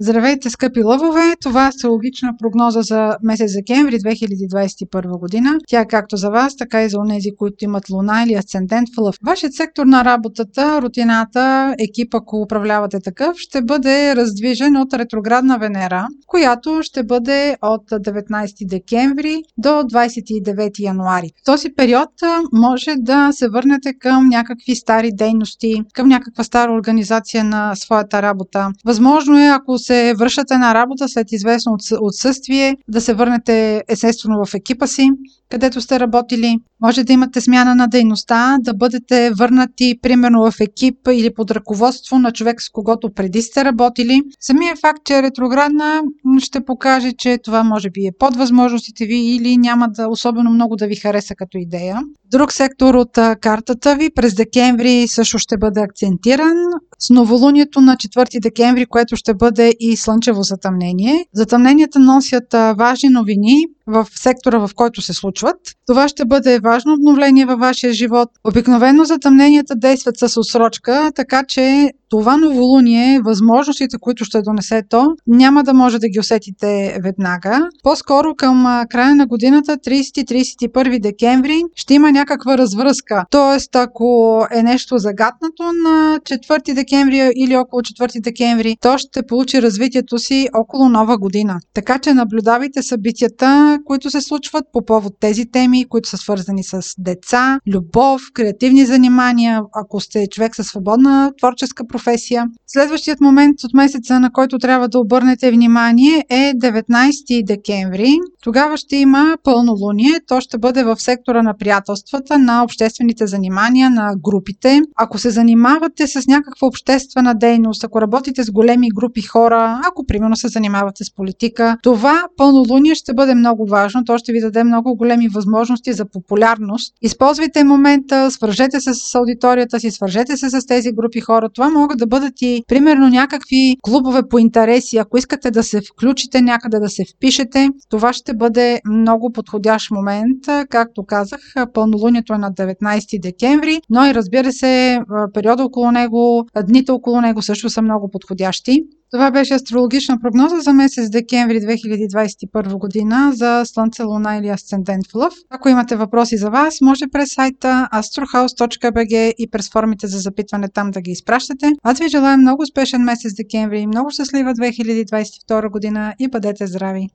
Здравейте, скъпи лъвове! Това е астрологична прогноза за месец декември 2021 година. Тя е както за вас, така и за онези, които имат луна или асцендент в лъв. Вашият сектор на работата, рутината, екип, ако управлявате такъв, ще бъде раздвижен от ретроградна Венера, която ще бъде от 19 декември до 29 януари. В този период може да се върнете към някакви стари дейности, към някаква стара организация на своята работа. Възможно е, ако се връщате на работа след известно отсъствие, да се върнете естествено в екипа си, където сте работили. Може да имате смяна на дейността, да бъдете върнати примерно в екип или под ръководство на човек, с когото преди сте работили. Самия факт, че е ретроградна, ще покаже, че това може би е под възможностите ви или няма да особено много да ви хареса като идея. Друг сектор от картата ви през декември също ще бъде акцентиран с новолунието на 4 декември, което ще бъде и слънчево затъмнение. Затъмненията носят важни новини, в сектора, в който се случват. Това ще бъде важно обновление във вашия живот. Обикновено затъмненията действат с отсрочка, така че това новолуние, възможностите, които ще донесе то, няма да може да ги усетите веднага. По-скоро към края на годината, 30-31 декември, ще има някаква развръзка. Тоест, ако е нещо загатнато на 4 декември или около 4 декември, то ще получи развитието си около нова година. Така че наблюдавайте събитията, които се случват по повод тези теми, които са свързани с деца, любов, креативни занимания, ако сте човек със свободна творческа професия. Следващият момент от месеца, на който трябва да обърнете внимание е 19 декември. Тогава ще има пълнолуние. То ще бъде в сектора на приятелствата, на обществените занимания, на групите. Ако се занимавате с някаква обществена дейност, ако работите с големи групи хора, ако примерно се занимавате с политика, това пълнолуние ще бъде много важно. То ще ви даде много големи възможности за популярност. Използвайте момента, свържете се с аудиторията си, свържете се с тези групи хора. Това могат да бъдат и примерно някакви клубове по интереси. Ако искате да се включите някъде, да се впишете, това ще бъде много подходящ момент. Както казах, пълнолунието е на 19 декември, но и разбира се, периода около него, дните около него също са много подходящи. Това беше астрологична прогноза за месец декември 2021 година за Слънце, Луна или Асцендент в Лъв. Ако имате въпроси за вас, може през сайта astrohouse.bg и през формите за запитване там да ги изпращате. Аз ви желая много успешен месец декември, много щастлива 2022 година и бъдете здрави!